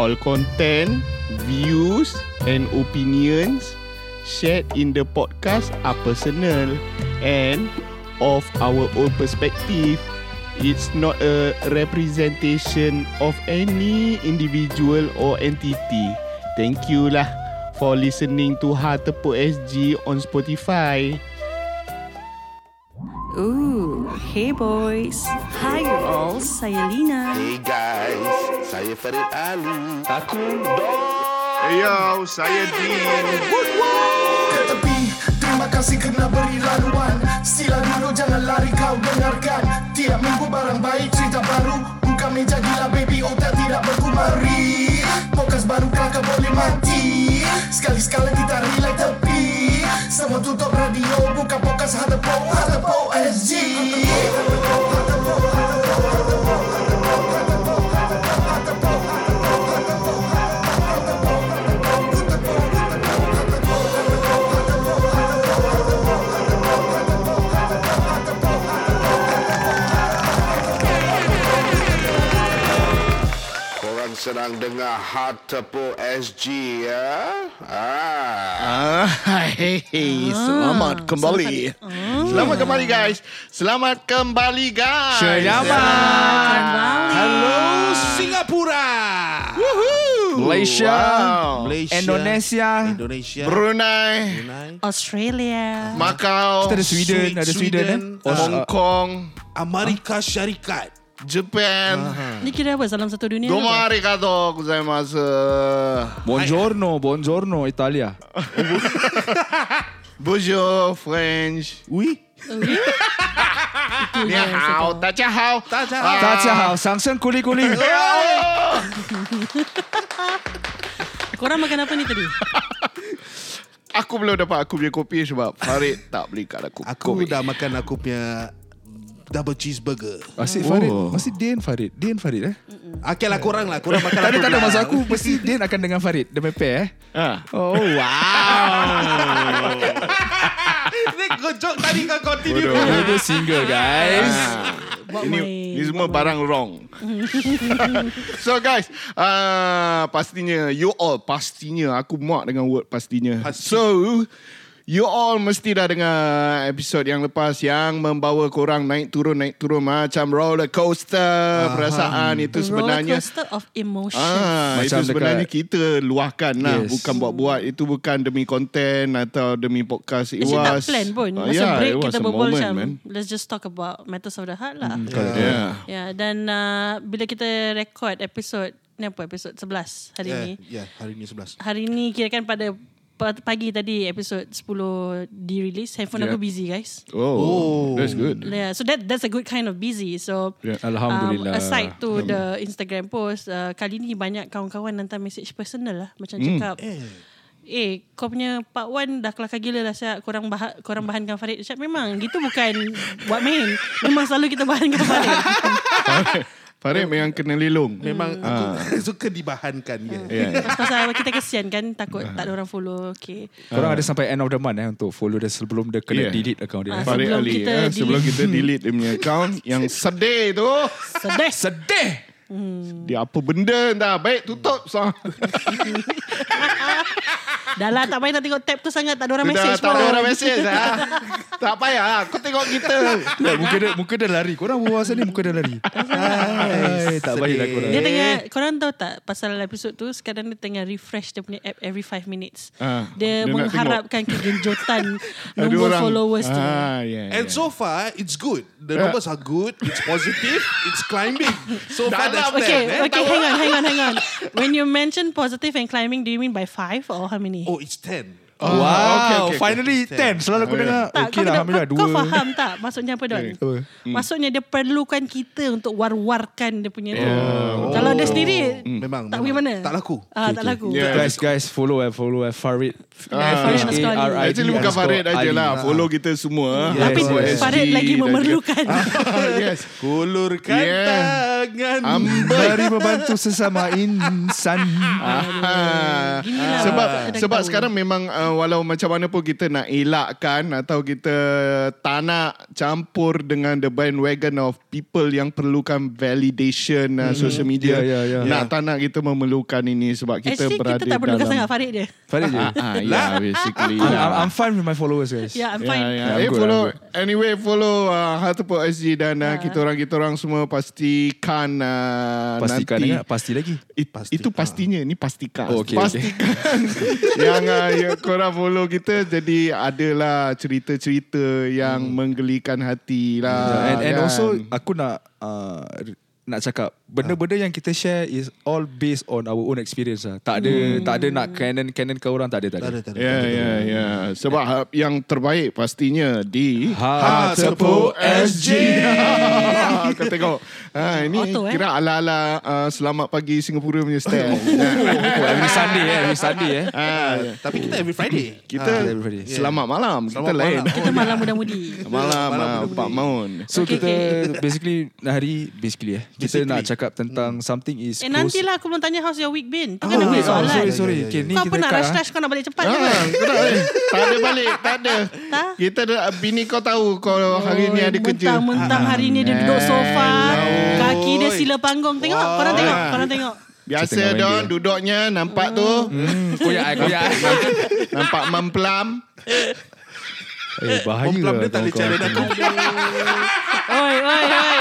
all content, views and opinions shared in the podcast are personal and of our own perspective. It's not a representation of any individual or entity. Thank you lah for listening to Ha Tepuk SG on Spotify. Ooh, hey boys. Hi all, saya Lina. Hey guys, saya Farid Ali. Aku Yo, saya Dean. ke tepi Terima kasih kerana beri laluan. Sila dulu jangan lari kau dengarkan. Tiap minggu barang baik cerita baru. Buka meja gila baby otak tidak berkumari Podcast baru kelakar boleh mati. Sekali-sekala kita relax tepi Semua tutup radio Buka podcast Hadapo Hadapo SG Korang sedang dengar Hard Tepuk SG ya. Ah. Ah, hey, selamat kembali. Selamat kembali guys. Selamat kembali guys. Selamat. Hello Singapura. Malaysia, Wow. Malaysia, Indonesia, Indonesia, Brunei, Brunei, Australia. Macau, kita ada Sweden, Sweet- ada Sweden, Sweden, eh? Hong uh, Kong, Amerika Syarikat. Japan. Ini Ni kira apa? Salam satu dunia. Domo arigato gozaimasu. Buongiorno, buongiorno Italia. Bonjour French. Oui. Ni hao, da jia hao. Da jia hao. Da jia kuli kuli. Ya Korang makan apa ni tadi? aku belum dapat aku punya kopi sebab Farid tak beli kat aku. Aku kopi. dah makan aku punya double cheeseburger. Masih Farid, masih Din Farid, Din Farid eh. Okay lah korang lah. Korang makan Tak ada aku tak ada pula. masa aku mesti Din akan dengan Farid, dia pair eh. Ah. Oh wow. Ni kau joke tadi kau continue. Bodoh. Itu single guys. Buat Ini, main. ini semua barang wrong. so guys, uh, pastinya you all pastinya aku muak dengan word pastinya. Pasti. So you all mesti dah dengar episod yang lepas yang membawa korang naik turun naik turun macam roller coaster perasaan itu sebenarnya Roller coaster of emotion. Ah, Macam itu sebenarnya dekat- kita luahkan lah Yes. Bukan buat-buat Itu bukan demi konten Atau demi podcast It Actually tak was plan pun. Masa yeah, break it was kita berbual moment, macam man. let's just talk about matters of the heart lah. Yeah. Ya, dan uh, bila kita record episod ni apa episod 11 hari Ya, ni. ya, hari ni 11. Hari ni kira kan pada pa- pagi tadi episod 10 di-release. Handphone Yeah. aku busy guys. Oh, that's good. Yeah, so that that's a good kind of busy. So Yeah. Alhamdulillah. Um, aside to the Instagram post, uh, kali ni banyak kawan-kawan hantar message personal lah. Macam cakap, eh kau punya part 1 dah kelakar gila lah siap korang, bah- korang bahankan Farid. Siap memang gitu bukan buat main. Memang selalu kita bahankan Farid. Farid memang kena lelong. Memang Ah. aku suka dibahankan dia. Yeah. Pasal kita kesian kan takut tak ada orang follow. Okay. Korang ada sampai end of the month eh untuk follow dia sebelum dia kena Yeah. delete account dia. Ah, eh. Farid Sebelum Ali kita eh, sebelum kita delete dia punya account yang sedih tu. Sedih. Sedih. Dia apa benda dah baik tutup so. Dah lah tak payah nak tengok tab tu sangat. Tak ada orang message tak ada orang message ah. tak payah lah. Kau tengok kita. Tak, muka dia muka dia lari. Korang berbual pasal ni muka dia lari. Hai, tak baik lah korang. Dia tengah Korang tahu tak Pasal episod tu Sekarang dia tengah refresh Dia punya app Every 5 minutes Ah, Dia, dia mengharapkan Kegenjutan Ada Nombor orang- followers tu Ah, yeah, And yeah. so far, it's good. The Yeah. numbers are good. It's positive. It's climbing. So far, Dalam that's Okay, that. eh? okay, hang on, hang on, hang on. When you mention positive and climbing, do you mean by five or how many? Oh, it's 10. Wow, okay, okay. finally 10. Selalu aku Okay. dengar. tak, Okay kau, lah, kena, kau, Dua. kau faham tak maksudnya apa Don? Okay. Maksudnya dia perlukan kita untuk war-warkan dia punya tu. Yeah. Kalau dia sendiri, Memang. tak pergi mana? Tak laku. Ah, tak laku. Yeah. Guys, guys, follow eh, follow eh. Farid. Ah. Farid. F-A-R-I-D Actually bukan Farid aja lah Follow kita semua Yes, Tapi. Farid lagi memerlukan. yes Kulurkan Yeah. Amboi. Mari membantu sesama insan. Ah, sebab sebab sekarang memang uh, walau macam mana pun kita nak elakkan atau kita tak nak campur dengan the bandwagon of people yang perlukan validation uh, social media. Ya, ya, ya. Nak tak nak kita memerlukan ini sebab kita Actually berada kita tak perlukan dalam sangat Farid dia. Farid je. Ah, ah, ya, basically. I'm, lah. I'm, I'm fine with my followers guys. Yeah, I'm Ya, fine. ya. Yeah, Eh, I'm good, follow I'm anyway follow uh, Hartepok SG dan uh, kita orang kita orang semua pastikan uh, Pastikan nanti ingat pasti lagi. It, itu pastinya Ni pastikan Oh, okay, Pastikan Yang uh, yang korang follow kita Jadi adalah Cerita-cerita Yang menggelikan hati lah Yeah, and, and kan? also aku nak uh, nak cakap benda-benda yang kita share is all based on our own experience lah. Tak ada tak ada nak canon canon ke orang tak ada tak Tak ada, ada. tak ada, Ya ya ya Sebab ha- yang terbaik pastinya Di Ha, Tepuk SG Kau tengok ha, Ini Auto, eh? kira ala-ala uh, Selamat pagi Singapura punya style Oh, every Sunday eh, every Sunday eh. ha, Tapi kita every Friday Kita Ah. every Friday. Selamat malam Kita Selamat lain malam. Kita malam muda-mudi. Malam, Malam ah, Pak. Maun So Okay, kita okay. basically hari basically eh kita Basically. nak cakap tentang something is Eh close. nantilah aku belum tanya how's your week been. Tu Oh, kan aku wait, oh, soalan. sorry sorry. Ya, ya, Okay, ni Kau kita apa nak cut, ah. rush-rush kau nak balik cepat Ah, kan? kau tak, eh, tak ada balik, tak ada. Tak? Kita ada bini kau tahu kau hari ni ada kerja. Mentang-mentang hari ni dia duduk sofa. Alah. Kaki dia sila panggung. Tengok, Wah. korang tengok, korang tengok. Biasa Kita tengah main don game. duduknya nampak tu. Hmm, koyak eh, koyak. Nampak memplam. eh bahaya. Memplam dia lah tak boleh challenge aku Oi, oi, oi.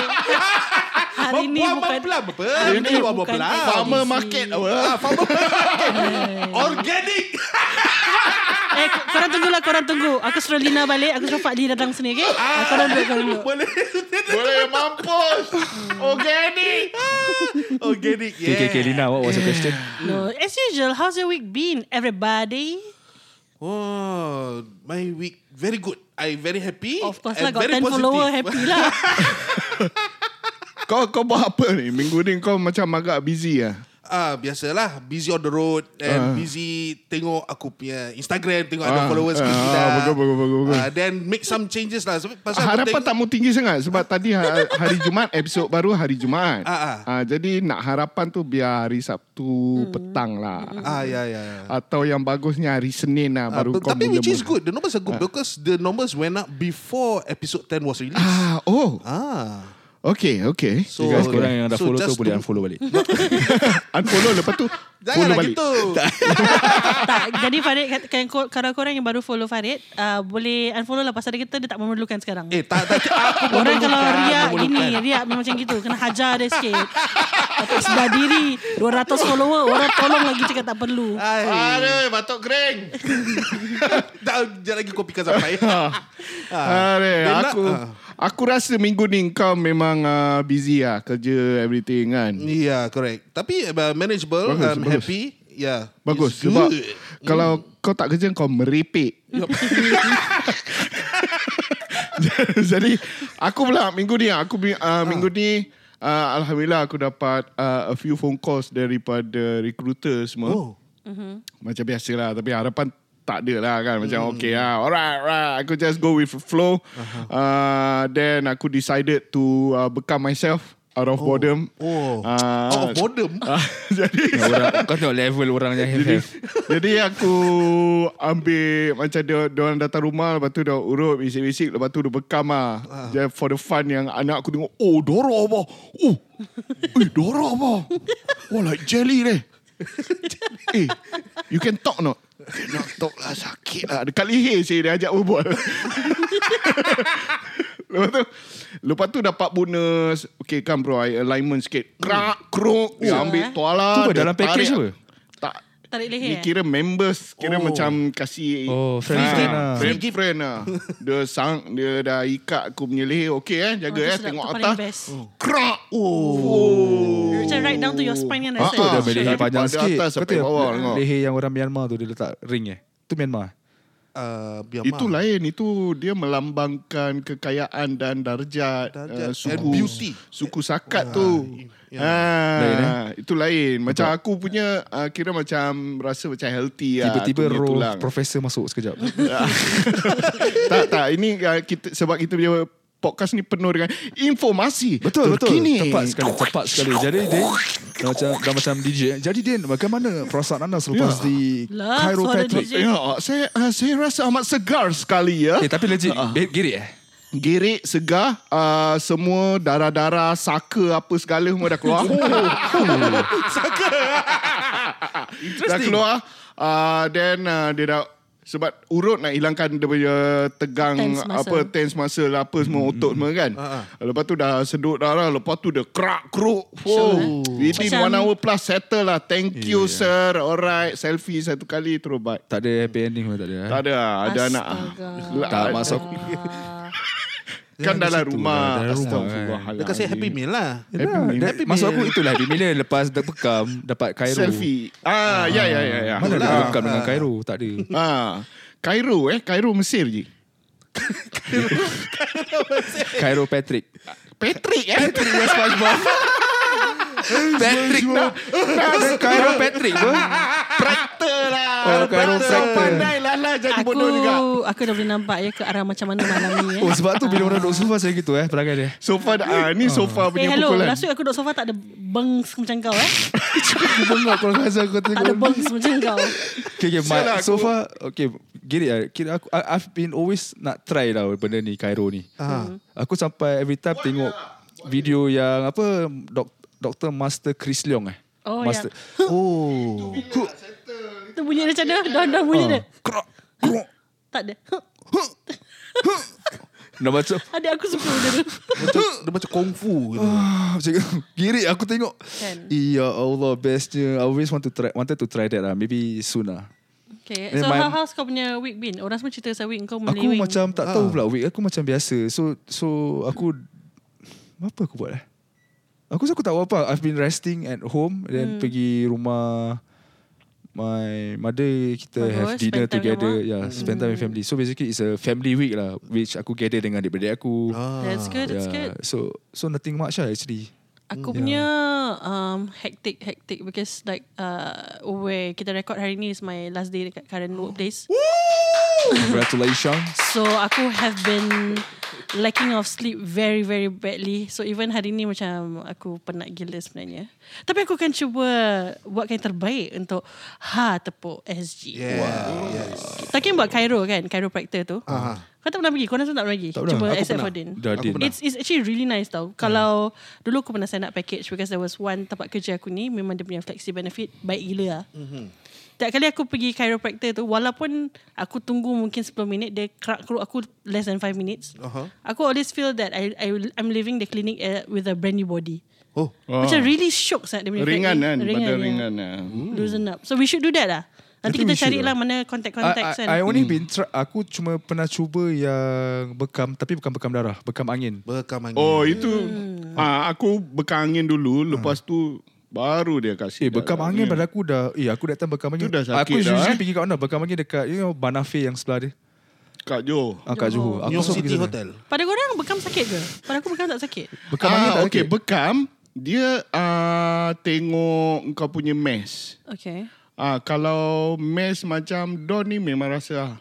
Hari ni Buat bukan... pelam apa? Hari ni buat bukan pelam. Farmer Easy. market apa? Organic. Eh, korang tunggulah, korang tunggu. Aku suruh Lina balik, aku suruh Fadli datang sini, okay? Ah, korang duduk, korang duduk. Boleh. Boleh mampus. Organic. Organic. Okay, okay, okay, Lina, what was your question? No, as usual, how's your week been, everybody? Oh, my week very good. I very happy. Of course and lah, got very 10 positive. follower, happy lah. Kau kau buat apa ni? Minggu ni kau macam agak busy ah. Ah, biasalah busy on the road and Ah. busy tengok aku punya Instagram tengok ada Ah, followers ah, kita. ah, bagus, bagus, bagus, bagus. Ah, then make some changes lah. Sebab pasal Harapan tengok- tak mau tinggi sangat sebab tadi ha- hari Jumaat episod baru hari Jumaat. Ah, Ah, jadi nak harapan tu biar hari Sabtu petang lah. Ah, ya, ya. ya. Atau yang bagusnya hari Senin lah Ah, baru but- kau tapi which is good. The numbers are good because the numbers went up before episode 10 was released. Ah, oh. Ah. Okay, okay. So, guys, korang yang dah so follow tu boleh unfollow balik. Unfollow lepas tu follow Janganlah balik. gitu. tak, jadi Farid, kan- kalau korang yang baru follow Farid, uh, boleh unfollow lah pasal kata dia tak memerlukan sekarang. Eh, tak, tak. Aku Orang kalau riak gini, riak memang macam gitu. Kena hajar dia sikit. Atas sebelah diri, 200 follower, orang tolong lagi cakap tak perlu. Aduh, batuk kering. Dah, Sekejap lagi kopi kau sampai. Aduh, Dia nak- aku ah. Aku rasa minggu ni kau memang uh, busy lah kerja everything kan. Ya, correct. Tapi uh, manageable, Bagus, I'm bagus. happy. Ya, Bagus it's sebab good. kalau kau tak kerja kau merepek. Jadi aku pula minggu ni aku uh, minggu ni uh, alhamdulillah aku dapat uh, a few phone calls daripada recruiter semua. Oh. Macam biasalah tapi harapan tak ada lah kan macam okay lah alright alright aku just go with the flow uh, then aku decided to uh, become myself out of boredom Oh. uh, Out of boredom. uh, jadi orang, kau tengok level orang yang have. jadi aku ambil macam dia dia orang datang rumah lepas tu dia urut bisik-bisik lepas tu dia bekam ah. Uh. for the fun yang anak aku tengok oh Dora apa? Oh. Eh Dora apa? Oh like jelly deh. eh, you can talk not? Nak talk lah sakit lah. Dekat leher saya dia ajak berbual. lepas tu Lepas tu dapat bonus Okay kan bro I alignment sikit Krak Kruk Dia ambil tuala Tu apa, dia dalam package apa? Tarik Ni leher. eh? kira members Kira Oh. macam kasih Oh, friend Ah, friend lah. Friend friend lah Dia sang Dia dah ikat aku punya leher Okay eh Jaga Oh, eh. Tengok atas best. Krak Oh, Macam right down to your spine kan Ah. Tu ah. dia leher panjang sikit. atas tengok bawah, tengok. leher yang orang Myanmar tu dia letak ring eh. Tu Myanmar. Uh. Itu lain Itu dia melambangkan Kekayaan dan darjat, Darjat uh, and Suku beauty. Suku sakat tu ya. Ah, Lain, Itu lain Macam aku punya uh, Kira macam Rasa macam healthy lah Tiba-tiba roh tulang. profesor masuk sekejap. tak tak ini uh, kita sebab kita punya podcast ni penuh dengan informasi Betul betul terkini. Tepat sekali Tepat sekali Jadi dia dah macam dah macam DJ Jadi dia bagaimana perasaan anda selepas Ya. di Cairo Patrick. Ya, saya uh, saya rasa amat segar sekali ya. Eh tapi legit uh. Girik eh Gerik, segar, uh, semua darah-darah, saka apa segala semua dah keluar. saka. dah keluar. Uh, then uh, dia dah sebab urut nak hilangkan dia punya tegang Tense muscle. apa tense muscle apa semua otot semua kan. Lepas tu dah sedut darah, lepas tu dia kerak keruk. Oh, within Macam- one hour plus settle lah. Thank you sir. Alright, selfie satu kali terus baik. Tak ada happy ending pun tak ada eh? Tak ada, ada anak. Tak masuk Kan dalam di rumah. lah, dalam rumah, Astagfirullahaladzim. Dia kasi happy meal lah. Meal. Happy Maksud meal. aku itulah happy meal Lepas dah bekam Dapat Cairo Selfie. Ah, ya ya ya ya. Mana ada Ah, bekam dengan Cairo Tak ada Ah. Cairo eh, Cairo Mesir je. Cairo Patrick Patrick eh. Patrick Yes SpongeBob Patrick Cairo Patrick pun Practor lah. Oh, Practor. Practor. Pandai lah lah jadi Aku bodoh juga. aku dah boleh nampak ya ke arah macam mana malam ni eh. Oh sebab tu bila orang duduk sofa Saya gitu eh Perangai dia Sofa ah, ni sofa Eh punya hello, pukulan. last week aku duduk sofa tak ada bengs macam kau eh. Aku bengok Kalau rasa aku Tak ada tengok bengs macam kau. Okay, okay my, lah, so far Okay Get it lah Kira aku I, I've been always Nak try lah Benda ni Cairo ni Aku sampai every time tengok Video yang Apa dok, Dr. Master Chris Leong eh Oh, Master, Oh. Tu bunyi dia macam mana? Dah-dah bunyi dia. Krok Krok Tak ada. Nak baca Adik aku suka benda tu. Macam, dia macam kungfu gitu. Ah, Macam tu. Girik aku tengok Kan. Ya Allah bestnya I always want to try Wanted to try that lah Maybe soon lah Okay. Eh, So my- how how's kau punya week been? Orang semua cerita pasal week kau Aku melewing. macam tak tahu pula Week aku macam biasa So so aku Apa aku buat eh Aku rasa aku tak buat apa I've been resting at home Then Hmm. pergi rumah My mother Kita Bagus, have dinner together Yeah spend time with family So basically it's a family week lah Which aku gather dengan adik-adik aku That's good, that's yeah. good. So so nothing much lah actually Aku punya um, hectic hectic because like uh, where kita record hari ni is my last day dekat current workplace. Congratulations So aku have been lacking of sleep very very badly. So even hari ni macam aku penat gila sebenarnya. Tapi aku akan cuba buatkan yang terbaik untuk Ha Tepuk SG. Yeah. Wow. Yes. Talking about Cairo kan, chiropractor tu. Aha. Kau tak pernah pergi? Kau rasa tak pernah pergi? Tak pernah. Cuba Aku except pernah. for Din. Aku pernah. It's, it's actually really nice tau. Kalau dulu aku pernah sign up package because there was one tempat kerja aku ni memang dia punya flexi benefit baik gila lah. Mm-hmm. Tiap kali aku pergi chiropractor tu walaupun aku tunggu mungkin 10 minit dia kerak keruk aku less than 5 minutes. Uh-huh. Aku always feel that I, I I'm leaving the clinic uh, with a brand new body. Oh. Oh. Macam really shock sangat dia punya Ringan kan, ni. ringan, ya. ringan. lah. Loosen up. So we should do that lah. Nanti kita carilah lah. mana I, kan. I only been try, Aku cuma pernah cuba yang Bekam Tapi bukan bekam darah Bekam angin Bekam angin. Oh itu Hmm. ah aku bekam angin dulu lepas tu baru dia kasih. Eh bekam darah. angin Ya. pada aku dah Eh aku datang bekam angin Tu dah sakit Aku dah, usually eh. pergi kat mana Bekam angin dekat You know Banafe yang sebelah dia Kat Jo. ah, Kat Johor Aku New City. Hotel. Pada korang bekam sakit ke? Pada aku bekam tak sakit. Bekam angin ah, tak okay, sakit bekam dia ah, tengok kau punya mass. Okay. Ah kalau mass macam Don ni memang rasa ah.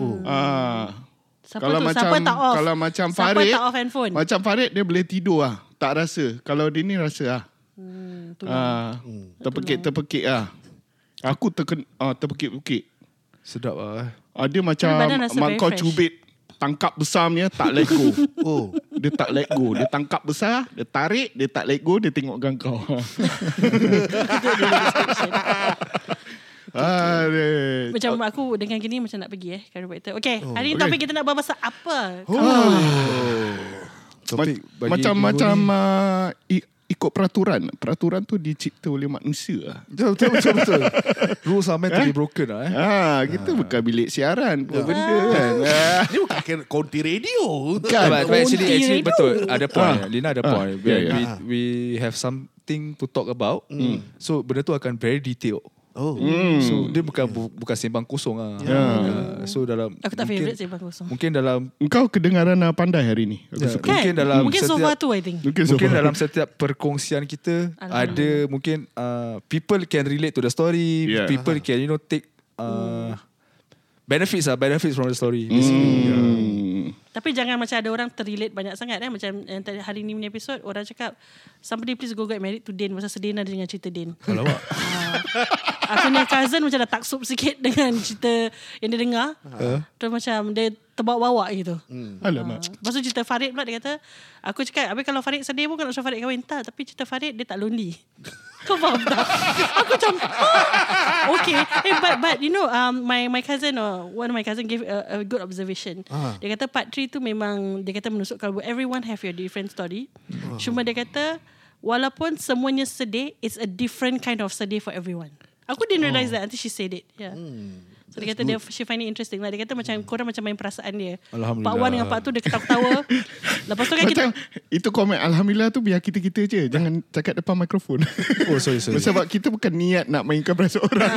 Oh. Ah Siapa kalau tu? macam Siapa tak off? kalau macam Siapa Farid tak off handphone? Macam Farid dia boleh tidur ah. Tak rasa. Kalau dia ni rasa ah. Hmm, Ah, terpekik-terpekik ah. Aku terken, ah, terpekik-pekik. Sedap lah eh. Ah, dia macam mak kau cubit tangkap besar punya tak let go. Oh. Dia tak let go. Dia tangkap besar, dia tarik, dia tak let go, dia tengokkan kau. ah, dia. Macam aku dengan gini macam nak pergi eh chiropractor. Okay, oh, hari ni okay. topik kita nak bahas pasal apa? Topik Ma- bagi macam macam uh, ikut peraturan. Peraturan tu dicipta oleh manusia. lah. Betul betul betul, betul. Rules are meant to Eh? be broken lah eh. Ah, kita bukan bilik siaran Ya. pun benda kan. Ah. Ni bukan konti radio. Kan? But, but actually, actually radio. betul. Ada point. Ah. Lina ada Ah, point. yeah, yeah. We, we have something to talk about. So benda tu akan very detailed. Oh. Hmm. So dia bukan bu, bukan sembang kosong lah. Ya. Uh, so dalam Aku tak mungkin, favourite sih bang kosong. Mungkin dalam Engkau kedengaran ah, pandai hari ni. Aku Ya. suka. Kan? mungkin dalam mungkin setiap- sofa tu I think. Mungkin, Mungkin so. dalam setiap perkongsian kita Alhamdulillah. ada mungkin uh, people can relate to the story, Yeah. people can you know take uh, benefits ah benefits from the story basically. Yeah. Hmm. Tapi jangan macam ada orang terrelate banyak sangat eh. Macam yang tadi hari ni punya episod Orang cakap Somebody please go get married to Din Pasal sedih ada dengan cerita Din Alamak. Ah, Aku punya cousin macam dah taksub sikit Dengan cerita Yang dia dengar. Terus macam Dia terbawa-bawa gitu. Alamak. Ah, Lepas tu cerita Farid pula dia kata Aku cakap Habis kalau Farid sedih pun Kalau Farid kahwin Tak. Tapi cerita Farid Dia tak lonely. Kau faham tak? Aku macam "Ah, Okay. Eh, but, but you know um, My my cousin or One of my cousin Gave a, a good observation. Ah. Dia kata part 3 tu memang Dia kata menusukkan bahawa Everyone have your different story. Cuma dia kata Walaupun semuanya sedih It's a different kind of sedih for everyone Aku didn't realise that Until she said it Yeah So dia kata dia she find it interesting lah. Dia kata macam korang macam main perasaan dia. Alhamdulillah. Pak Wan dengan Pak tu dia ketawa-ketawa. Lepas tu kan kita itu komen Alhamdulillah tu biar kita-kita je Jangan cakap depan mikrofon Oh, sorry, sorry. Sebab kita bukan niat nak mainkan perasaan orang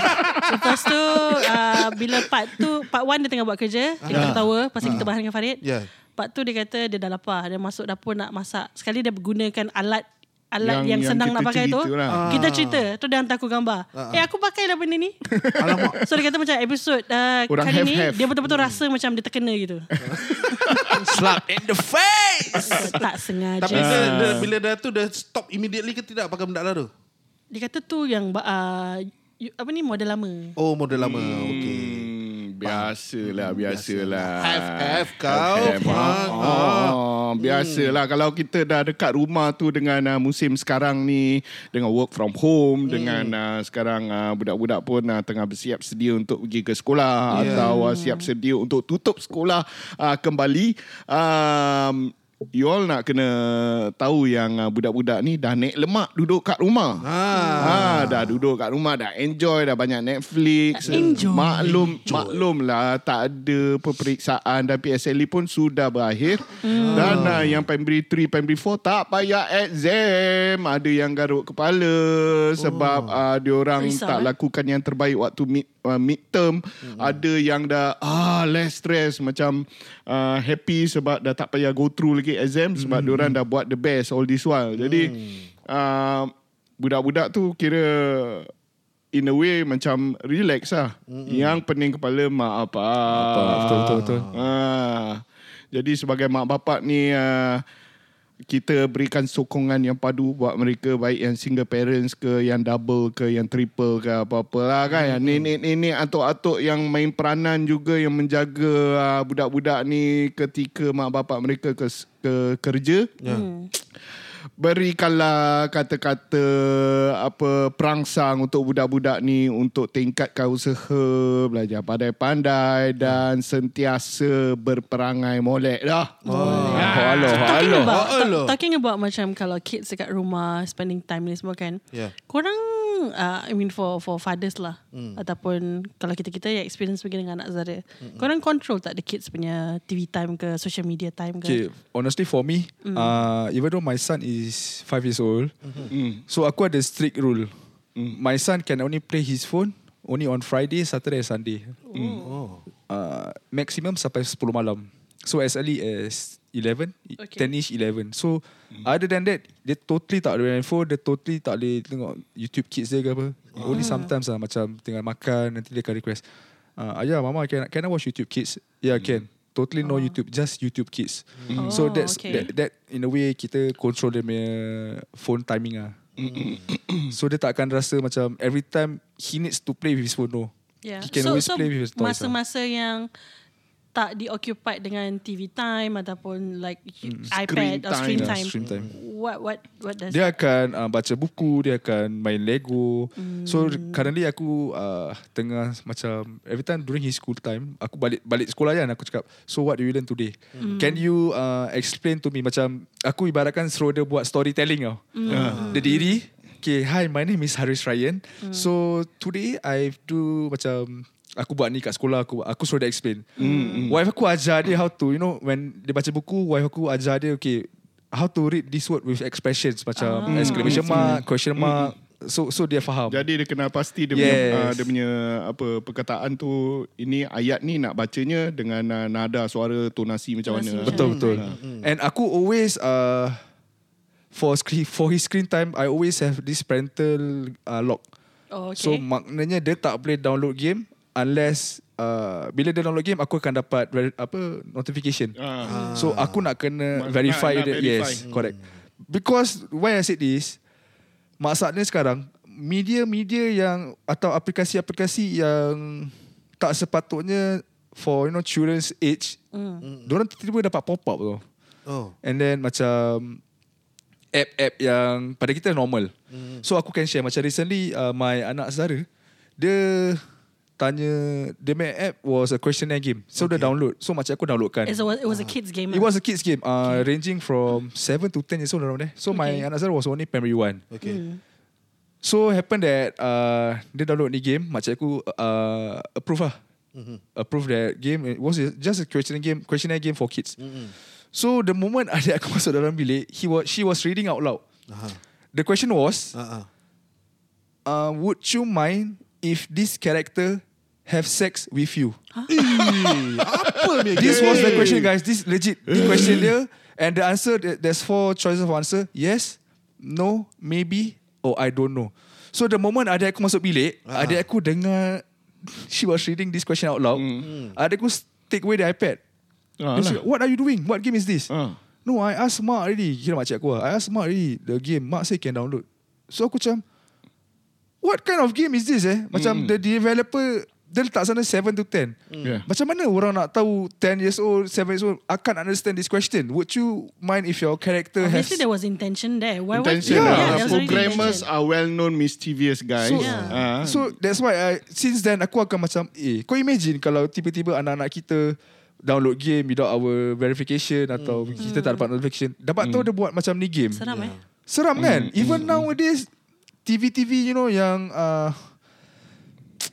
Lepas tu uh, Bila part tu Part Wan dia tengah buat kerja Dia ketawa Pasal kita bahas dengan Farid Yeah. Part tu dia kata Dia dah lapar Dia masuk dapur nak masak Sekali dia gunakan alat Alat Yang- yang, yang senang kita nak pakai tu lah. Kita cerita. Tu dia hantar aku gambar. Eh aku pakai lah benda ni. Alamak. So dia kata macam episod uh, Orang Kali have, ni have. Dia betul-betul rasa macam Dia terkena gitu. Slap in the face. Tak sengaja. Tapi dia, dia, bila dah tu Dah stop immediately ke tidak Pakai benda lah tu? Dia kata tu yang uh, Apa ni model lama. Oh model lama. Okay Hmm, biasalah, biasalah. Have, have kau. Oh, biasalah kalau kita dah dekat rumah tu dengan uh, musim sekarang ni dengan work from home dengan uh, sekarang uh, budak-budak pun uh, tengah bersiap sedia untuk pergi ke sekolah Yeah. atau uh, siap sedia untuk tutup sekolah uh, kembali. Um, You all nak kena tahu yang uh, budak-budak ni dah naik lemak duduk kat rumah. Ah. Ha, dah duduk kat rumah, dah enjoy, dah banyak Netflix. Enjoy. Maklum, maklum lah tak ada peperiksaan dan PSLE pun sudah berakhir. Hmm. Dan uh, yang primary 3, primary 4 tak payah exam. Ada yang garuk kepala sebab oh. uh, diorang Risau, tak eh? lakukan yang terbaik waktu mid uh, midterm. Hmm. Ada yang dah ah less stress macam uh, happy sebab dah tak payah go through lagi exam sebab hmm. diorang dah buat the best all this while. Jadi uh, budak-budak tu kira in a way macam relax lah. Mm-hmm. Yang pening kepala mak apa. Betul, betul, betul. Ah, jadi sebagai mak bapak ni uh, kita berikan sokongan yang padu buat mereka baik yang single parents ke yang double ke yang triple ke apa-apa lah kan. Yang nenek-nenek atuk-atuk yang main peranan juga yang menjaga uh, budak-budak ni ketika mak bapak mereka ke, ke kerja. Hmm. Berikanlah kata-kata apa perangsang untuk budak-budak ni untuk tingkatkan usaha belajar pandai-pandai dan sentiasa berperangai molek dah. Oh. Halo, Talking halo. about, talking about macam kalau kids dekat rumah spending time ni semua kan. Yeah. Korang uh, I mean for for fathers lah ataupun kalau kita-kita yang experience pergi dengan anak Zara. Korang control tak the kids punya TV time ke social media time ke? Okay, honestly for me, uh, even though my son is five years old, Mm. so aku ada strict rule. My son can only play his phone only on Friday, Saturday, and Sunday. Oh. Uh, maximum sampai 10 malam. So as early as 11, Okay. 10ish 11. So other than that, dia totally tak boleh main phone, dia totally tak boleh tengok YouTube Kids dia ke apa. Only sometimes lah macam tengah makan nanti dia akan request. Uh, ayah, mama can can I watch YouTube Kids? Yeah, can. Totally no YouTube, just YouTube Kids. Oh, So that's okay. that, that in a way kita control dia punya phone timing lah. so dia tak akan rasa macam every time he needs to play with his phone no. Yeah. He can always play with his toys. lah. Masa-masa yang tak dioccupied dengan TV time ataupun like iPad or time. screen Yeah, time. screen time. What what what does Dia akan uh, baca buku, dia akan main Lego. Mm. So currently aku uh, tengah macam every time during his school time, aku balik balik sekolah kan aku cakap, "So what do you learn today? Mm. Can you uh, explain to me macam aku ibaratkan suruh dia buat storytelling tau. Mm. Dia diri, Okay, hi, my name is Haris Ryan. Mm. So today I do macam aku buat ni kat sekolah aku aku suruh dia explain. Mm. Wife aku ajar dia how to you know when dia baca buku, wife aku ajar dia okay how to read this word with expressions macam Ah. exclamation mark, question mark. So so dia faham. Jadi dia kena pasti dia Yes. punya uh, dia punya apa perkataan tu ini ayat ni nak bacanya dengan uh, nada suara tonasi macam Tonasi mana. macam Betul betul. And aku always uh, for screen for his screen time I always have this parental uh, lock. Oh, okay. So maknanya dia tak boleh download game unless uh, bila dia download game aku akan dapat ver- apa notification. Ah. So aku nak kena Nak- verify nak dia. verify. Yes, correct. Because why I said this, masalahnya sekarang media-media yang atau aplikasi-aplikasi yang tak sepatutnya for you know children's age, mm. diorang tiba-tiba dapat pop up tu. Oh. And then macam app-app yang pada kita normal. Mm. So aku can share macam recently uh, my anak saudara dia tanya dia main app was a questionnaire game. So okay. dia download. So macam aku downloadkan. It's a, it was a kids game. It was a kids game uh, ranging from 7 to 10 years old around there. So my Okay. anak saudara was only primary 1. Okay. So happen that uh, dia download ni game, macam aku uh, approve lah. Mm-hmm. Approve that game. It was just a questionnaire game, questionnaire game for kids. Mm-hmm. So the moment adik aku masuk dalam bilik, he was she was reading out loud. Aha. The question was, Ah, ah. uh, would you mind if this character have sex with you? Apa ni? This was the question, guys. This legit the question there, and the answer there- there's four choices of answer. Yes, no, maybe, or I don't know. So the moment adik aku masuk bilik, Ah. adik aku dengar she was reading this question out loud. Adik aku take away the iPad. Ah, Dia lah. What are you doing? What game is this? Ah. No, I asked Mak already. Kira makcik aku lah. I asked Mak already. The game. Mak say can download. So aku macam, what kind of game is this eh? Macam the developer, dia letak sana 7 to 10. Yeah. Macam mana orang nak tahu 10 years old, 7 years old, I can't understand this question. Would you mind if your character Obviously, has... there was intention there. Why Intention was, lah. there was already Programmers intention. are well known mischievous guys. So, Ah. so that's why I, since then aku akan macam eh kau imagine kalau tiba-tiba anak-anak kita download game without our verification atau kita tak dapat notification dapat tahu dia buat macam ni game Seram eh? Seram kan Even nowadays TV-TV you know yang uh,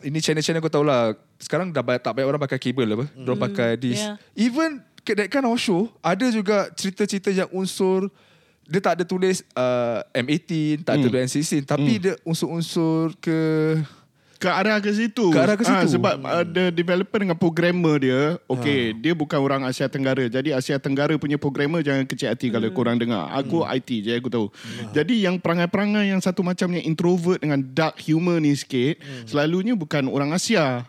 Ini channel-channel kau tahu lah Sekarang dah banyak, tak banyak orang pakai kabel apa. Mm. Diorang pakai this yeah. Even that kind of show Ada juga cerita-cerita yang unsur Dia tak ada tulis uh, M18 Tak ada tulis N16 Tapi dia unsur-unsur ke ke arah ke situ. Ke arah ke Ah, situ. sebab uh, the developer dengan programmer dia, okay, dia bukan orang Asia Tenggara. Jadi Asia Tenggara punya programmer jangan kecil hati kalau korang dengar. Aku IT je aku tahu. Jadi yang perangai-perangai yang satu macam yang introvert dengan dark humor ni sikit, selalunya bukan orang Asia.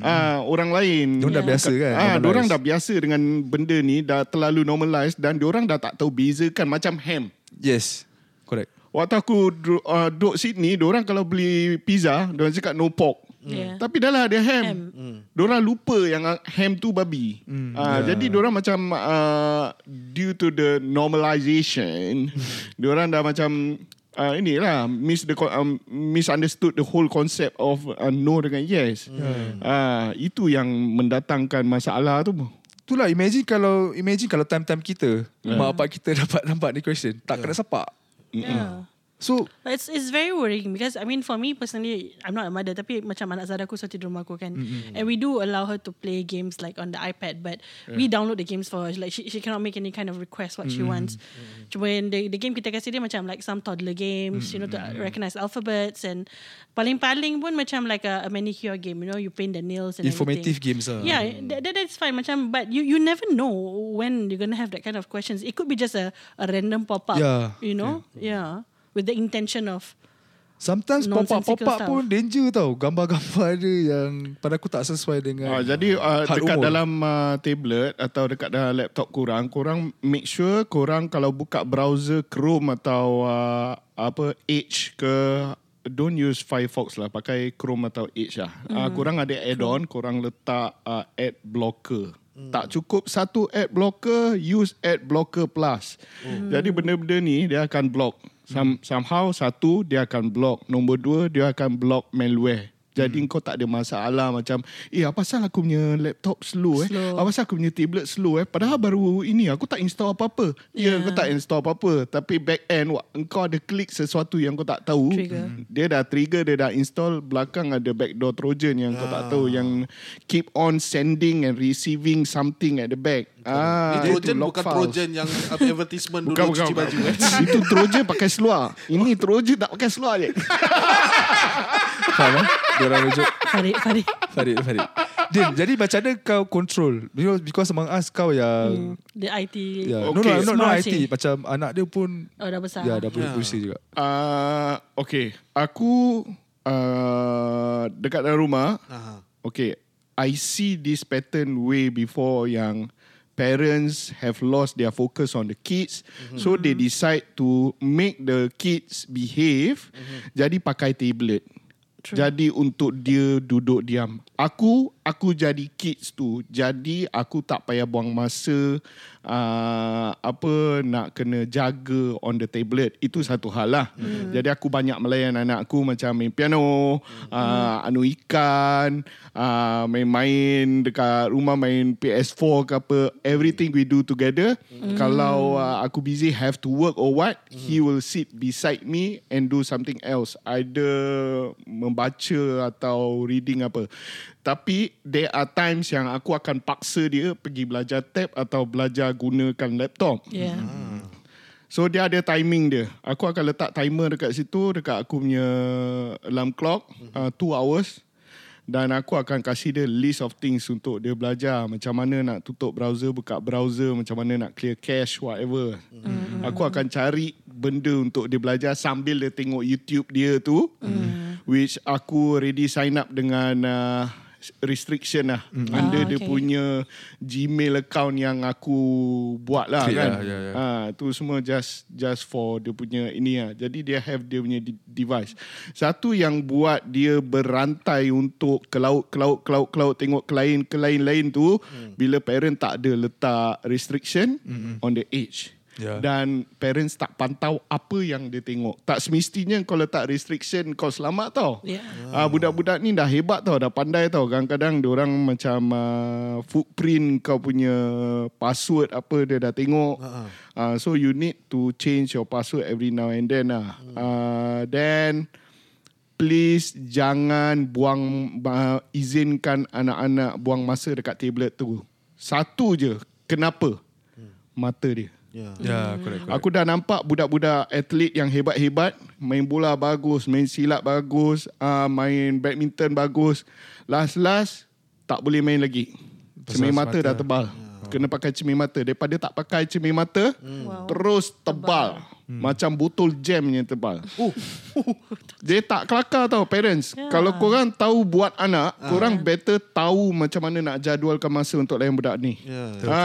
Ah, orang lain. Diorang dah biasa kan Ah, normalize. diorang dah biasa dengan benda ni dah terlalu normalized dan diorang dah tak tahu bezakan macam ham. Yes Correct Waktu aku duduk, uh, duduk Sydney, orang kalau beli pizza, diorang cakap no pork. Yeah. Tapi dah lah ada ham. Ham. ham. Diorang lupa yang uh, ham tu babi. Mm, uh, Jadi diorang macam uh, due to the normalization, diorang dah macam uh, inilah miss the co- um, misunderstood the whole concept of uh, no dengan yes. Mm. Uh, itu yang mendatangkan masalah tu. Itulah imagine kalau Imagine kalau time-time kita Mak bapak kita dapat nampak ni question Tak kena sepak Yeah. So It's it's very worrying because I mean for me personally I'm not a mother tapi macam anak Zara aku selalu tidur rumah aku kan Mm-hmm. and we do allow her to play games like on the iPad but we download the games for her like she she cannot make any kind of request what she Mm-hmm. wants cuma yang the, the game kita kasih dia macam like some toddler games you know to Mm-hmm. recognize alphabets and paling-paling pun macam like a, a manicure game you know you paint the nails and Informative everything. games lah yeah that, that, that's fine macam but you you never know when you're gonna have that kind of questions it could be just a, a random pop-up Yeah. you know yeah with the intention of Sometimes pop-up stuff. pun danger tau Gambar-gambar dia yang Pada aku tak sesuai dengan Uh, jadi uh, dekat umur. dalam uh, tablet atau dekat dalam laptop korang, korang make sure korang kalau buka browser Chrome atau uh, apa Edge ke don't use Firefox lah, pakai Chrome atau Edge lah. Mm. Uh, korang ada add-on, korang letak uh, ad blocker. Mm. Tak cukup satu ad blocker, use ad blocker plus. Mm. Jadi benda-benda ni dia akan block. Some, somehow satu dia akan block, nombor dua dia akan block malware. Jadi hmm. kau tak ada masalah macam Eh apa pasal aku punya laptop slow eh Slow. Apa pasal aku punya tablet slow eh Padahal baru ini aku tak install apa-apa Ya yeah. Yeah. kau tak install apa-apa Tapi back end wak- Engkau ada klik sesuatu yang kau tak tahu Trigger. Dia dah trigger Dia dah install Belakang ada backdoor trojan Yang kau tak tahu Yang keep on sending and receiving something at the back ah, Ni itu Trojan bukan files. Trojan yang advertisement dulu Bukan, bukan, cuci bukan. baju. eh. Itu trojan pakai seluar Ini trojan tak pakai seluar je Faham eh Diorang rujuk Farid Farid Farid Farid Din jadi macam mana kau control Because, because among us kau yang the IT yeah. No Okay. no no, no Smart IT sih. Macam anak dia pun oh dah besar Ya dah berusia juga Uh, okay, aku uh, dekat dalam rumah, Aha. okay, I see this pattern way before yang parents have lost their focus on the kids. Mm-hmm. So they decide to make the kids behave. Mm-hmm. Jadi pakai tablet. True. Jadi untuk dia duduk diam. Aku aku jadi kids tu. Jadi aku tak payah buang masa uh, apa nak kena jaga on the tablet. Itu satu hal lah. Mm. Jadi aku banyak melayan anak aku macam main piano, mm. uh, anu ikan, uh, main-main dekat rumah main PS4 ke apa. Everything we do together. Mm. Kalau uh, aku busy have to work or what, mm. he will sit beside me and do something else. Either membaca atau reading apa. Tapi there are times yang aku akan paksa dia pergi belajar tab atau belajar gunakan laptop. Yeah. So dia ada timing dia. Aku akan letak timer dekat situ dekat aku punya alarm clock uh, two hours dan aku akan kasih dia list of things untuk dia belajar macam mana nak tutup browser, buka browser, macam mana nak clear cache, whatever. Mm. Aku akan cari benda untuk dia belajar sambil dia tengok YouTube dia tu. Mm. Which aku already sign up dengan uh, restriction lah mm. under Ah, dia okay. punya Gmail account yang aku buat lah Create kan. lah, ya, ya. Ha, tu semua just just for dia punya ini lah. Jadi dia have dia punya de- device. Satu yang buat dia berantai untuk ke laut, ke laut, ke laut, ke laut tengok ke lain, ke lain-lain tu hmm. bila parent tak ada letak restriction hmm. on the age. Ya. Dan parents tak pantau apa yang dia tengok. Tak semestinya kau letak restriction kau selamat tau. Yeah. Ah budak-budak ni dah hebat tau, dah pandai tau. Kadang-kadang dia orang macam uh, footprint kau punya password apa dia dah tengok. Uh-huh. Uh, so you need to change your password every now and then lah. Uh, then please jangan buang uh, izinkan anak-anak buang masa dekat tablet tu. Satu je. Kenapa? Mata dia. Yeah. Ya, correct, correct. Aku dah nampak budak-budak atlet yang hebat-hebat main bola bagus, main silat bagus, uh, main badminton bagus. Last-last tak boleh main lagi. Cermin mata mata. dah tebal. Kena pakai cermin mata. Daripada tak pakai cermin mata, Wow. terus tebal. Macam botol jamnya tebal. Dia tak kelakar tau parents. Ya. Kalau korang tahu buat anak, korang better tahu macam mana nak jadualkan masa untuk layan budak ni. Ya. Ha,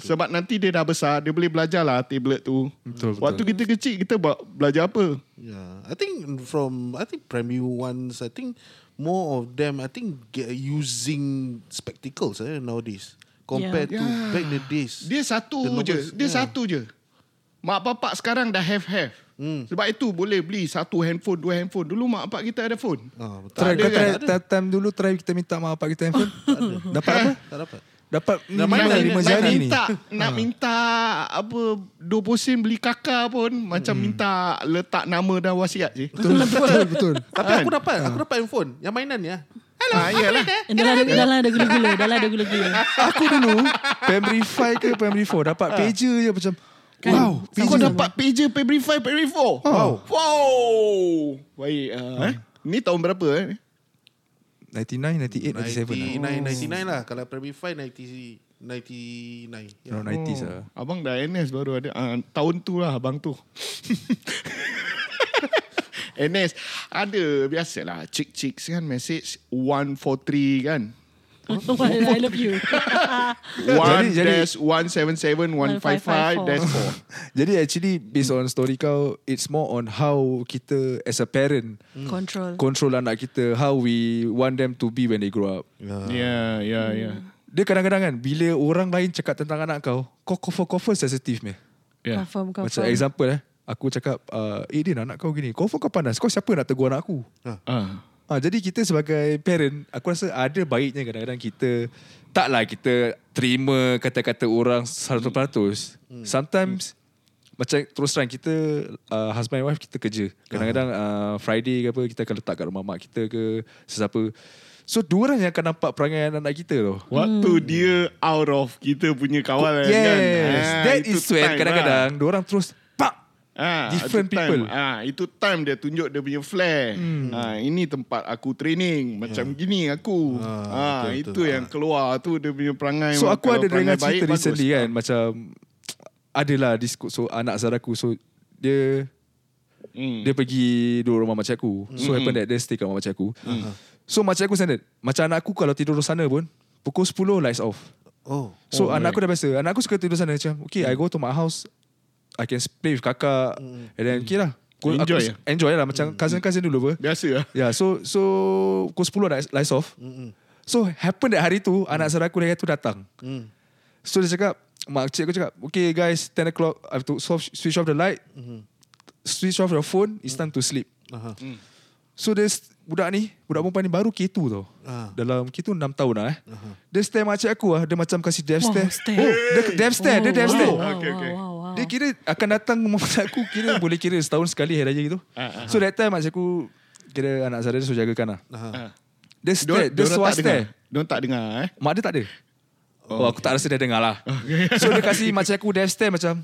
sebab nanti dia dah besar, dia boleh belajar lah tablet tu. Betul, betul. Waktu kita kecil, kita buat belajar apa? Yeah, I think from I think primary ones, I think more of them, I think get using spectacles eh, nowadays compared to Yeah. back the days. Dia satu The je. numbers, Dia yeah. satu je. Mak bapak sekarang dah have-have. Hmm. Sebab itu boleh beli satu handphone, dua handphone. Dulu mak bapak kita ada phone. Ah, betul. Try, ada kan? try, ada. time, dulu try kita minta mak bapak kita handphone. Dapat apa? Tak dapat. Dapat Dah lima, main dah, lima nak nak jari ni. minta nak minta apa 20 sen beli kakak pun macam minta letak nama dan wasiat je. Betul, betul, betul. Tapi Kan? aku dapat, aku dapat handphone. Yang mainan ya. Ah, iyalah. Eh, Dah lah ada, dah lah ada gula-gula. Dah lah ada gula-gula. Aku dulu primary 5 ke primary 4 dapat pager je macam wow, Kau pager. dapat pager February 5, February 4. Wow. Wow. Baik. Uh, Ni tahun berapa eh? 99, 98, 97 lah. 99, 99 lah. Kalau primary 5, 90, 99. Yeah. Around 90s lah. Abang dah NS baru ada. Uh, tahun tu lah abang tu. NS ada biasalah cik-cik kan message 143 kan. I love you. 1 jadi- dash 177 155 dash 4. Jadi actually based on story kau it's more on how kita as a parent Control. control anak kita how we want them to be when they grow up. Ya, ya, ya. Dia kadang-kadang kan bila orang lain cakap tentang anak kau, kau cover-cover sensitif meh. Ya. Confirm, confirm. Macam example eh, aku cakap, uh, eh Din anak kau gini, kau kau panas, kau siapa nak tegur anak aku? Ah. Ah, jadi kita sebagai parent, aku rasa ada baiknya kadang-kadang kita taklah kita terima kata-kata orang 100%. Hmm. Sometimes macam terus terang kita uh, husband and wife kita kerja. Kadang-kadang uh, Friday ke apa kita akan letak kat rumah mak kita ke sesiapa. So dua orang yang akan nampak perangai anak-anak kita tu. Waktu dia out of kita punya kawalan yes, kan. Ah, that itu is when time kadang-kadang dua orang terus Ah, Different itu time. people. Ah, itu time dia tunjuk dia punya flare. Hmm. Ah, ini tempat aku training macam gini aku. Ah, Ah, betul, itu betul. yang keluar tu dia punya perangai. So aku ada dengar baik, cerita bagus. recently kan Macam Adalah diskut So anak saudaraku So dia Hmm. Dia pergi Dua rumah macam aku So happen that Dia stay kat rumah macam aku So macam aku standard. Macam anak aku kalau tidur sana pun, pukul 10 lights off. Oh. So Oh, anak aku right. dah biasa. Anak aku suka tidur sana macam, okay, I go to my house, I can play with kakak, and then okay lah. Aku, Enjoy aku, ya? Enjoy lah. Macam cousin-cousin dulu apa. Biasa lah. Yeah, so so pukul 10 lights, lights off. So happen that hari tu, anak saudara aku tu datang. Mm. So dia cakap, mak cik aku cakap, okay guys, 10 o'clock, I have to soft, switch off the light, switch off your phone, it's time to sleep. Aha. So dia budak ni, budak perempuan ni baru K2 tau. Ah. Dalam K2 6 tahun lah eh. Dia stare makcik aku lah, dia macam kasih death stare. stare. Oh, dia death stare, dia death stare. Wow, Okay, okay. wow, wow, wow. Dia kira akan datang rumah makcik aku kira boleh kira setahun sekali hari raya gitu. Ah, So that time makcik aku kira anak saudara dia suruh jagakan lah. Ah. Dia stare, dia Diorang suar tak dengar. stare. Diorang tak dengar eh. Mak dia tak ada. Oh, aku tak rasa dia dengar lah. So dia kasih makcik aku death stare macam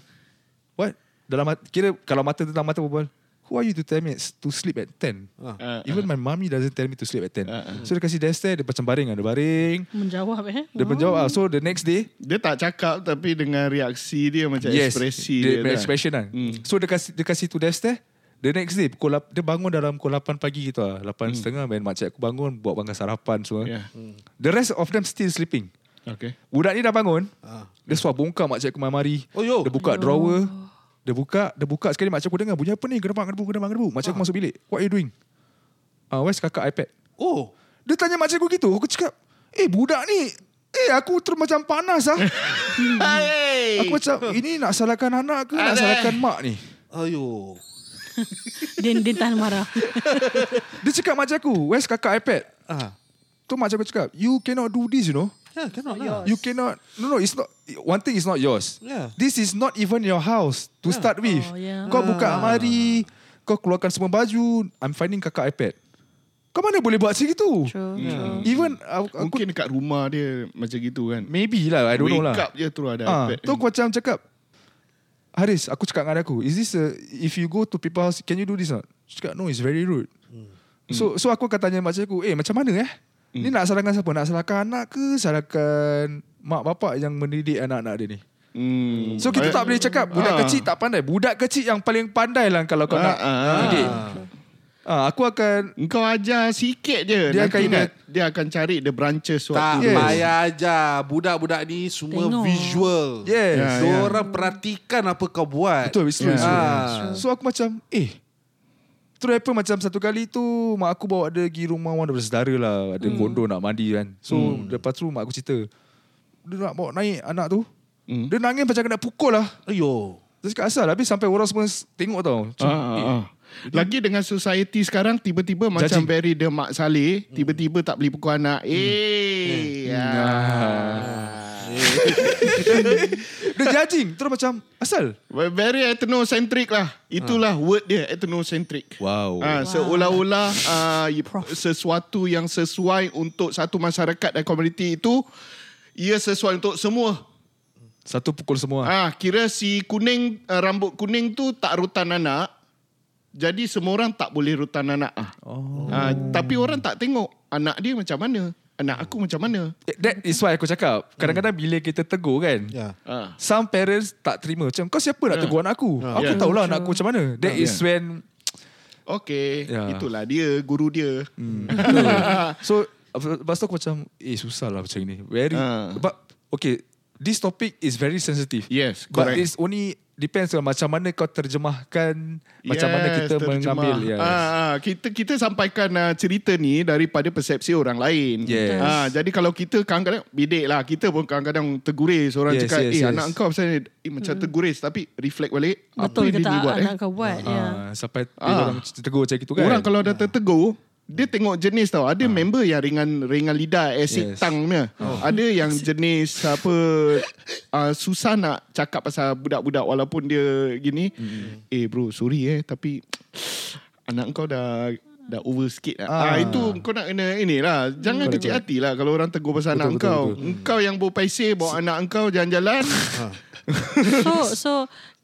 what? Dalam kira kalau mata tentang mata berbual. Who are you to tell me to sleep at 10? Ah, Even my mommy doesn't tell me to sleep at 10. Ah, ah. So dia kasih death stare, dia macam baring. Dia baring. Menjawab eh. Dia menjawab lah. So the next day, Dia tak cakap tapi dengan reaksi dia macam ekspresi dia, dia. expression kan. Hmm. So dia kasih dia kasih tu death stare. The next day pukul lap, dia bangun dalam pukul 8 pagi gitu lah. 8 hmm. setengah main makcik aku bangun buat bangga sarapan semua. Yeah. The rest of them still sleeping. Okay. Budak ni dah bangun. Ah. Dia suar bongkar makcik aku mari. Oh, yo. Dia buka drawer. Dia buka, dia buka sekali makcik aku dengar bunyi apa ni? Gedebak gedebu gedebak gedebu. Makcik aku masuk bilik. What are you doing? Ah, uh, where's kakak iPad? Oh. Dia tanya makcik aku gitu. Aku cakap, "Eh budak ni, eh aku terus macam panas ah." Hey. aku macam, "Ini nak salahkan anak ke nak Alah. salahkan mak ni?" Ayo. Dia, dia tahan marah. Dia cakap macam aku, "Where's kakak iPad?" Ah. Tu macam aku cakap, "You cannot do this, you know." Yeah, cannot lah. You cannot No no it's not One thing is not yours. Yeah. This is not even your house To start with. Oh, yeah. Kau buka almari Kau keluarkan semua baju I'm finding kakak iPad. Kau mana boleh buat macam itu True, true. Even aku, aku Mungkin dekat rumah dia macam gitu kan. Maybe lah I don't know Wake lah up je terus ada Ah, iPad. Tu aku macam cakap Haris Aku cakap dengan aku Is this a If you go to people house Can you do this not? She cakap no it's very rude. So so aku akan tanya makcik aku Eh macam mana eh Ni nak salahkan siapa Nak salahkan anak ke Salahkan Mak bapak yang mendidik anak-anak dia ni Hmm. So kita tak boleh cakap Budak Ah. kecil tak pandai Budak kecil yang paling pandai lah Kalau kau Ah, nak ah. didik ah, Aku akan Engkau ajar sikit je. Dia Nanti akan ingat. Dia akan cari the branches Tak waktu. Yes. payah aja. Budak-budak ni semua Tengok. visual. Yes Ya, So ya. orang perhatikan apa kau buat. Betul it's true, it's true. Ah. So aku macam Eh Terus apa macam satu kali tu Mak aku bawa dia pergi rumah daripada saudara lah Ada kondo nak mandi kan So lepas tu mak aku cerita Dia nak bawa naik anak tu Hmm. Dia nangis macam kena pukul lah Ayo. Dia cakap asal Habis sampai orang semua tengok tau Macam, Ah, ah, eh, ah. Lagi dengan society sekarang tiba-tiba macam very the Mak Saleh, tiba-tiba tak boleh pukul anak. Eh. ah. Dia judging Terus macam Asal Very ethnocentric lah. Itulah word dia ethnocentric. Wow Ah, seolah-olah ah, y- sesuatu yang sesuai untuk satu masyarakat dan komuniti itu ia sesuai untuk semua. Satu pukul semua Ah, kira si kuning uh, rambut kuning tu tak rutan anak. Jadi semua orang tak boleh rutan anak ah. Oh. Ah, tapi orang tak tengok anak dia macam mana, anak aku macam mana. That is why aku cakap Kadang-kadang bila kita tegur kan Ya. Ah. Some parents tak terima Macam kau siapa nak tegur anak aku Aku Yeah. tahulah anak aku macam mana That is Yeah. when Okey, Ya. itulah dia guru dia. So Lepas tu aku macam Eh susah lah macam ni Very Ah. But Okay This topic is very sensitive Yes, But correct. it's only Depends on macam mana kau terjemahkan Macam mana kita terjemah. mengambil yes. Ah, ah, kita kita sampaikan uh, cerita ni daripada persepsi orang lain. Yes. Ah, jadi kalau kita kadang-kadang bidik lah, kita pun kadang-kadang teguris orang Yes, cakap, yes, eh yes. anak kau pasal ni?" eh, macam teguris tapi reflect balik apa Betul yang ke dia buat anak eh. kau buat. Ya. Ah, Sampai Ah. orang tegur macam itu kan Orang kalau dah tertegur, dia tengok jenis tau. Ada member yang ringan ringan lidah, acid Yes. tongue punya. Ada yang jenis apa uh, susah nak cakap pasal budak-budak walaupun dia gini. Eh bro, sorry eh tapi anak kau dah dah over sikit lah. Ah. Ah. itu kau nak kena inilah. Jangan Correct, kecil hati lah kalau orang tegur pasal Betul, anak betul, kau. betul. Engkau yang berpaisir bawa anak engkau jalan-jalan. So so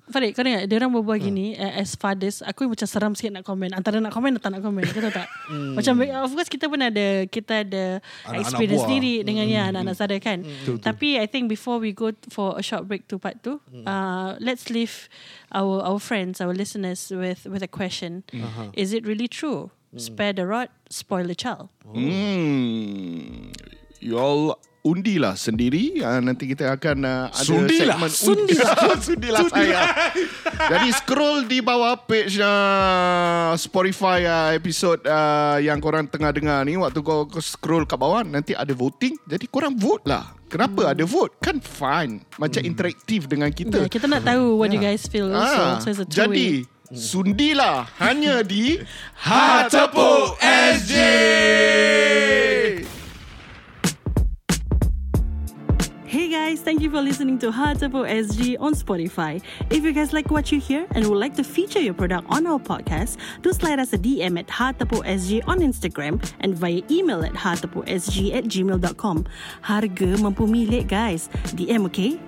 Farid kau ingat Dia orang berbual gini uh, As fathers Aku macam seram sikit nak komen. Antara nak komen Atau tak nak komen Kau tahu tak? Macam Of course kita pun ada Kita ada Anak-anak Experience buah. sendiri Dengan ya anak-anak saudara kan? Tapi I think before we go For a short break to part 2 uh, Let's leave Our our friends Our listeners With with a question. Is it really true? Spare the rod, spoil the child. Hmm. You all undilah sendiri. Uh, nanti kita akan uh, ada Sundilah. segmen Sundilah. Sundilah saya. Jadi scroll di bawah page uh, Spotify uh, episod uh, yang korang tengah dengar ni. Waktu kau, kau scroll kat bawah nanti ada voting. Jadi korang vote lah. Kenapa ada vote? Kan fun. Macam interaktif dengan kita. Yeah, kita nak tahu what you guys feel Ah, also. So it's a two-way. jadi sundilah hanya di Ha Tepuk guys, thank you for listening to Hartapo SG on Spotify. If you guys like what you hear and would like to feature your product on our podcast, do slide us a DM at Hartapo SG on Instagram and via email at hartaposg at gmail.com. Harga mampu milik guys. DM okay?